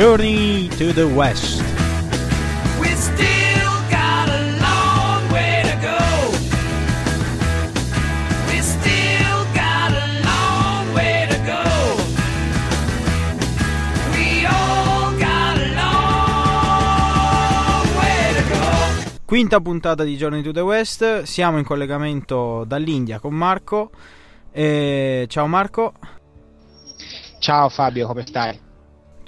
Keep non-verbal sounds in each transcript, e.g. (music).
Journey to the West. Quinta puntata di Journey to the West, siamo in collegamento dall'India con Marco. E... Ciao Marco. Ciao Fabio, come stai?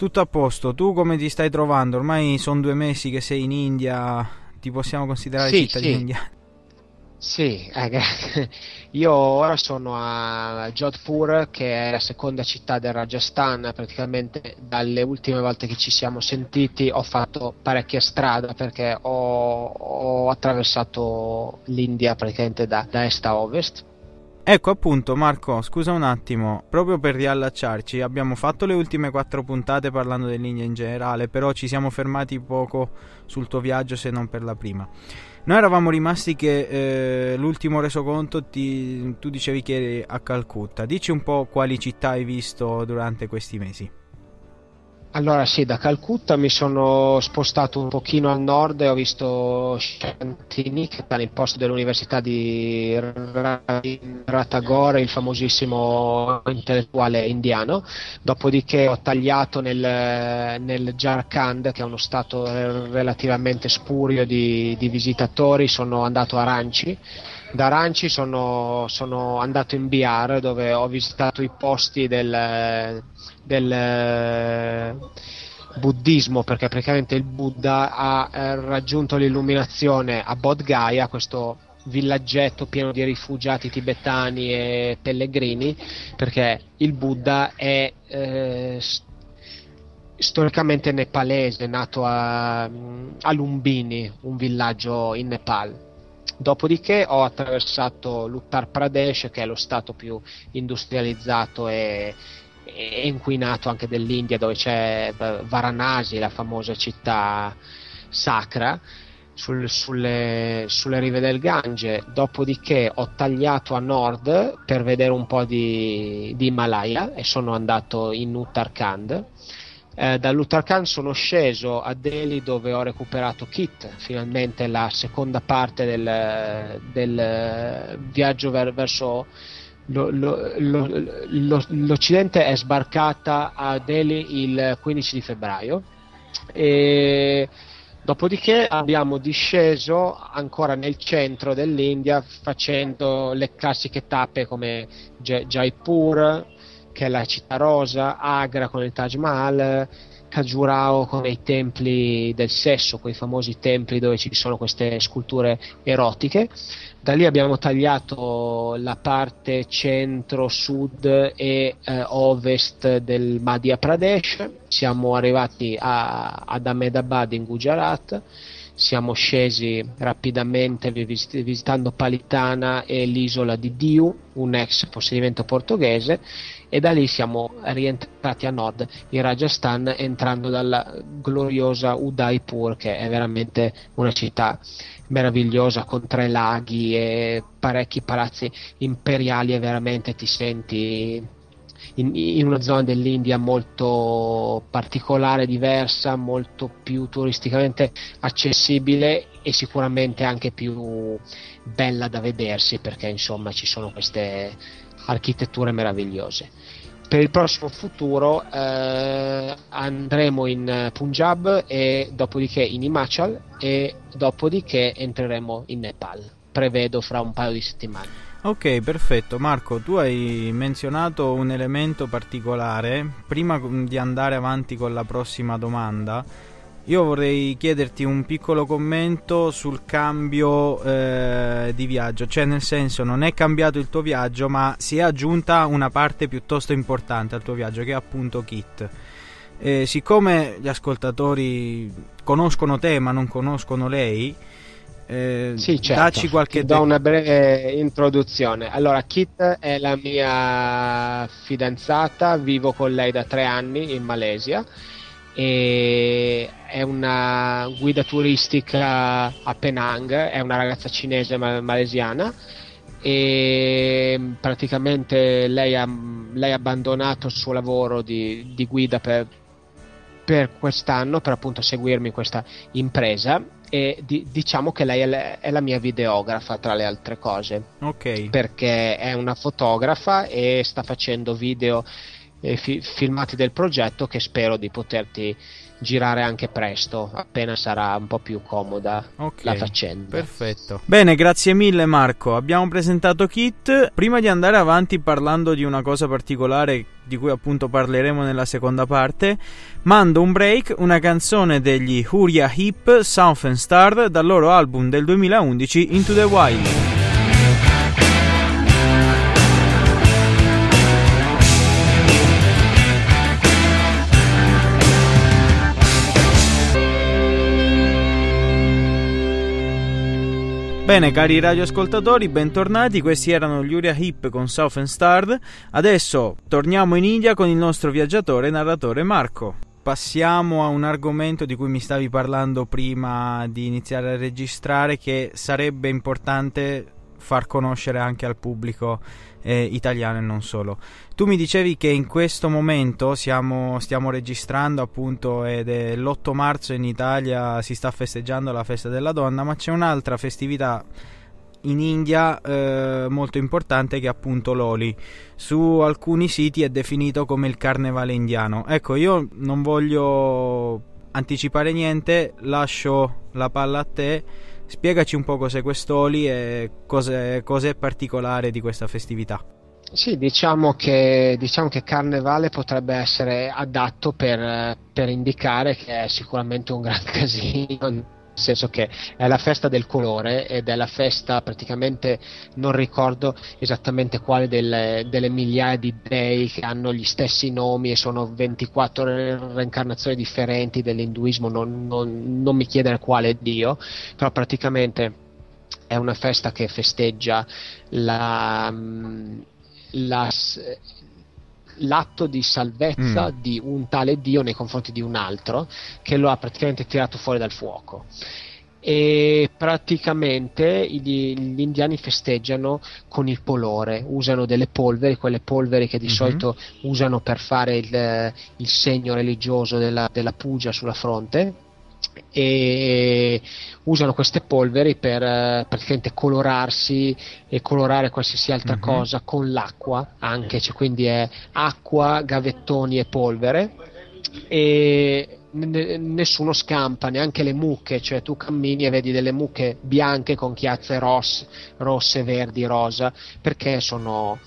Tutto a posto, tu come ti stai trovando? Ormai sono due mesi che sei in India, ti possiamo considerare sì, cittadino sì. indiano? Sì, eh, (laughs) io ora sono a Jodhpur, che è la seconda città del Rajasthan. Praticamente dalle ultime volte che ci siamo sentiti ho fatto parecchia strada perché ho, ho attraversato l'India praticamente da, da est a ovest. Ecco appunto Marco, scusa un attimo, proprio per riallacciarci, abbiamo fatto le ultime quattro puntate parlando dell'India in generale, però ci siamo fermati poco sul tuo viaggio se non per la prima. Noi eravamo rimasti che eh, l'ultimo resoconto ti, tu dicevi che eri a Calcutta. Dici un po' quali città hai visto durante questi mesi. Allora sì, da Calcutta mi sono spostato un pochino a nord e ho visto Shantini, che sta nel posto dell'università di Ratagore, il famosissimo intellettuale indiano. Dopodiché ho tagliato nel, nel Jharkhand, che è uno stato relativamente spurio di, di visitatori, sono andato a Ranchi da Ranci sono, sono, andato in Bihar dove ho visitato i posti del, del eh, buddismo perché praticamente il Buddha ha eh, raggiunto l'illuminazione a Bodh Gaya, questo villaggetto pieno di rifugiati tibetani e pellegrini perché il Buddha è eh, storicamente nepalese, nato a, a Lumbini, un villaggio in Nepal. Dopodiché ho attraversato l'Uttar Pradesh, che è lo stato più industrializzato e, e inquinato anche dell'India, dove c'è Varanasi, la famosa città sacra. Sul, sulle, sulle, rive del Gange, dopodiché ho tagliato a nord per vedere un po' di, di Himalaya e sono andato in Uttarakhand eh, dall'Uttarakhand sono sceso a Delhi dove ho recuperato Kit, finalmente la seconda parte del, del viaggio ver- verso lo, lo, lo, l'Occidente è sbarcata a Delhi il 15 di febbraio e dopodiché abbiamo disceso ancora nel centro dell'India facendo le classiche tappe come Jaipur, che è la città rosa, Agra con il Taj Mahal, Khajurao con i templi del sesso, quei famosi templi dove ci sono queste sculture erotiche. Da lì abbiamo tagliato la parte centro-sud e eh, ovest del Madhya Pradesh, siamo arrivati a, ad Ahmedabad in Gujarat, siamo scesi rapidamente visitando Palitana e l'isola di Diu, un ex possedimento portoghese, e da lì siamo rientrati a nord in Rajasthan entrando dalla gloriosa Udaipur che è veramente una città meravigliosa con tre laghi e parecchi palazzi imperiali e veramente ti senti in, in, una zona dell'India molto particolare, diversa, molto più turisticamente accessibile e sicuramente anche più bella da vedersi perché insomma ci sono queste architetture meravigliose. Per il prossimo futuro eh, andremo in Punjab e dopodiché in Himachal e dopodiché entreremo in Nepal. Prevedo fra un paio di settimane. Ok, perfetto. Marco, tu hai menzionato un elemento particolare. Prima di andare avanti con la prossima domanda, io vorrei chiederti un piccolo commento sul cambio eh, di viaggio, cioè nel senso non è cambiato il tuo viaggio ma si è aggiunta una parte piuttosto importante al tuo viaggio che è appunto Kit. Eh, siccome gli ascoltatori conoscono te ma non conoscono lei, eh, sì, certo. Dacci qualche Ti do una breve introduzione. Allora, Kit è la mia fidanzata, vivo con lei da tre anni in Malesia e è una guida turistica a Penang, è una ragazza cinese ma- malesiana e praticamente lei ha, lei ha, abbandonato il suo lavoro di, di guida per, per quest'anno per appunto seguirmi in questa impresa e di, diciamo che lei è la, è la, mia videografa tra le altre cose. Ok. Perché è una fotografa e sta facendo video e fi, filmati del progetto che spero di poterti girare anche presto, appena sarà un po' più comoda okay, la faccenda. Perfetto. Bene, grazie mille Marco. Abbiamo presentato Kit. Prima di andare avanti parlando di una cosa particolare di cui appunto parleremo nella seconda parte, mando un break, una canzone degli Huria Hip South and Star dal loro album del 2011 Into the Wild. Bene, cari radioascoltatori, bentornati. Questi erano gli Uria Hip con Southern Star. Adesso torniamo in India con il nostro viaggiatore e narratore Marco. Passiamo a un argomento di cui mi stavi parlando prima di iniziare a registrare, che sarebbe importante far conoscere anche al pubblico eh, italiano e non solo. Tu mi dicevi che in questo momento siamo, stiamo registrando appunto ed è l'8 marzo in Italia si sta festeggiando la festa della donna, ma c'è un'altra festività in India eh, molto importante che è appunto l'Oli. Su alcuni siti è definito come il carnevale indiano. Ecco, io non voglio anticipare niente, lascio la palla a te Spiegaci un po' cos'è quest'Oli e cos'è, cos'è particolare di questa festività. Sì, diciamo che, diciamo che Carnevale potrebbe essere adatto per, per indicare che è sicuramente un gran (laughs) casino nel senso che è la festa del colore ed è la festa praticamente non ricordo esattamente quale delle, delle migliaia di dei che hanno gli stessi nomi e sono 24 reincarnazioni differenti dell'induismo non, non, non mi chiedere quale dio però praticamente è una festa che festeggia la, la, l'atto di salvezza mm. di un tale Dio nei confronti di un altro che lo ha praticamente tirato fuori dal fuoco e praticamente gli, gli, indiani festeggiano con il polore, usano delle polveri, quelle polveri che di mm-hmm. solito usano per fare il, il segno religioso della, della pugia sulla fronte e usano queste polveri per eh, praticamente colorarsi e colorare qualsiasi altra mm-hmm. cosa con l'acqua anche, cioè, quindi è acqua, gavettoni e polvere e n- nessuno scampa, neanche le mucche, cioè tu cammini e vedi delle mucche bianche con chiazze rosse, rosse verdi, rosa, perché sono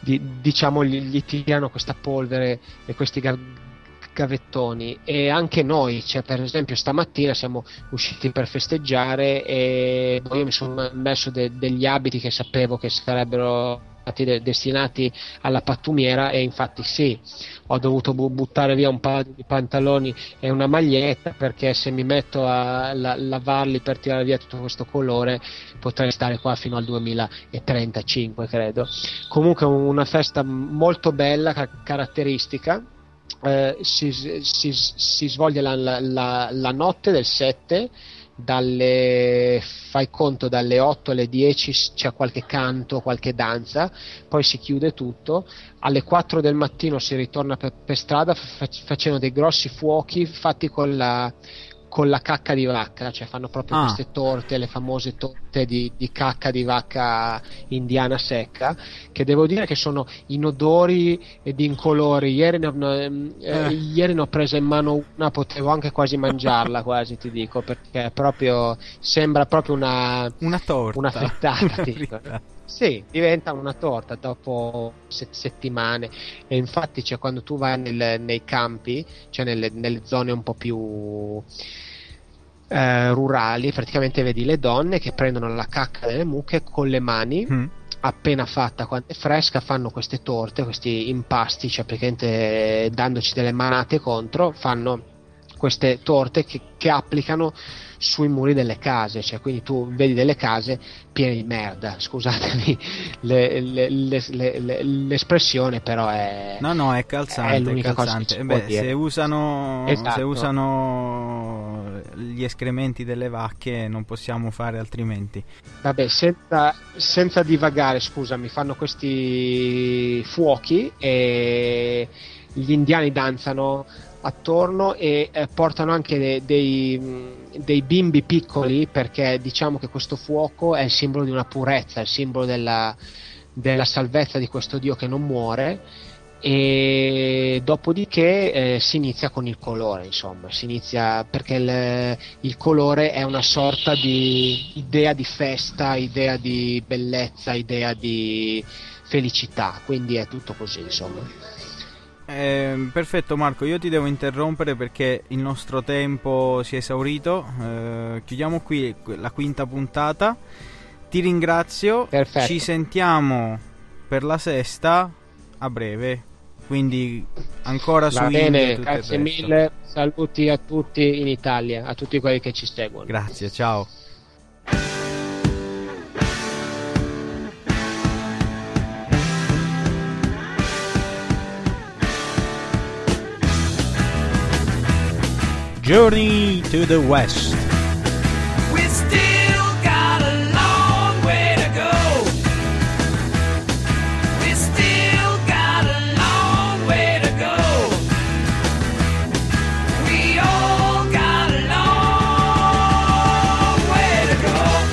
diciamo gli, gli tirano questa polvere e questi gavettoni e anche noi, cioè per esempio stamattina siamo usciti per festeggiare e io mi sono messo de- degli abiti che sapevo che sarebbero destinati alla pattumiera e infatti sì, ho dovuto bu- buttare via un paio di pantaloni e una maglietta perché se mi metto a la- lavarli per tirare via tutto questo colore potrei stare qua fino al 2035 credo. Comunque una festa molto bella, ca- caratteristica eh, si, si, si, svolge la, la, la, notte del 7 dalle, fai conto dalle 8 alle 10 c'è qualche canto, qualche danza, poi si chiude tutto, alle 4 del mattino si ritorna per, per strada facendo dei grossi fuochi fatti con la, con la cacca di vacca, cioè fanno proprio ah. queste torte, le famose torte di, di, cacca di vacca indiana secca, che devo dire che sono inodori ed incolori. Ieri ne, ho, ehm, eh. Eh, ieri ne ho presa in mano una, potevo anche quasi mangiarla, quasi ti dico, perché proprio sembra proprio una, una torta, una frittata. (laughs) Sì, diventa una torta dopo set- settimane e infatti cioè, quando tu vai nel, nei campi, cioè nelle, nelle, zone un po' più eh, rurali, praticamente vedi le donne che prendono la cacca delle mucche con le mani. Mm. Appena fatta, quando è fresca, fanno queste torte, questi impasti, cioè praticamente dandoci delle manate contro, fanno queste torte che, che applicano sui muri delle case, cioè quindi tu vedi delle case piene di merda, (laughs) scusatemi le, le, le, l'espressione però è... No, no, è calzante, è, è calzante. Beh, se usano, esatto. se usano gli escrementi delle vacche non possiamo fare altrimenti. Vabbè, senza, senza divagare, scusami, fanno questi fuochi e gli indiani danzano attorno e eh, portano anche dei, dei, dei, bimbi piccoli perché diciamo che questo fuoco è il simbolo di una purezza, il simbolo della, della salvezza di questo Dio che non muore e dopodiché eh, si inizia con il colore insomma si inizia perché il, il, colore è una sorta di idea di festa idea di bellezza idea di felicità quindi è tutto così insomma eh, perfetto Marco, io ti devo interrompere perché il nostro tempo si è esaurito. Eh, chiudiamo qui la quinta puntata. Ti ringrazio. Perfetto. Ci sentiamo per la sesta a breve. Quindi ancora Va su bene, grazie mille. Saluti a tutti in Italia, a tutti quelli che ci seguono. Grazie, ciao. Journey to the West.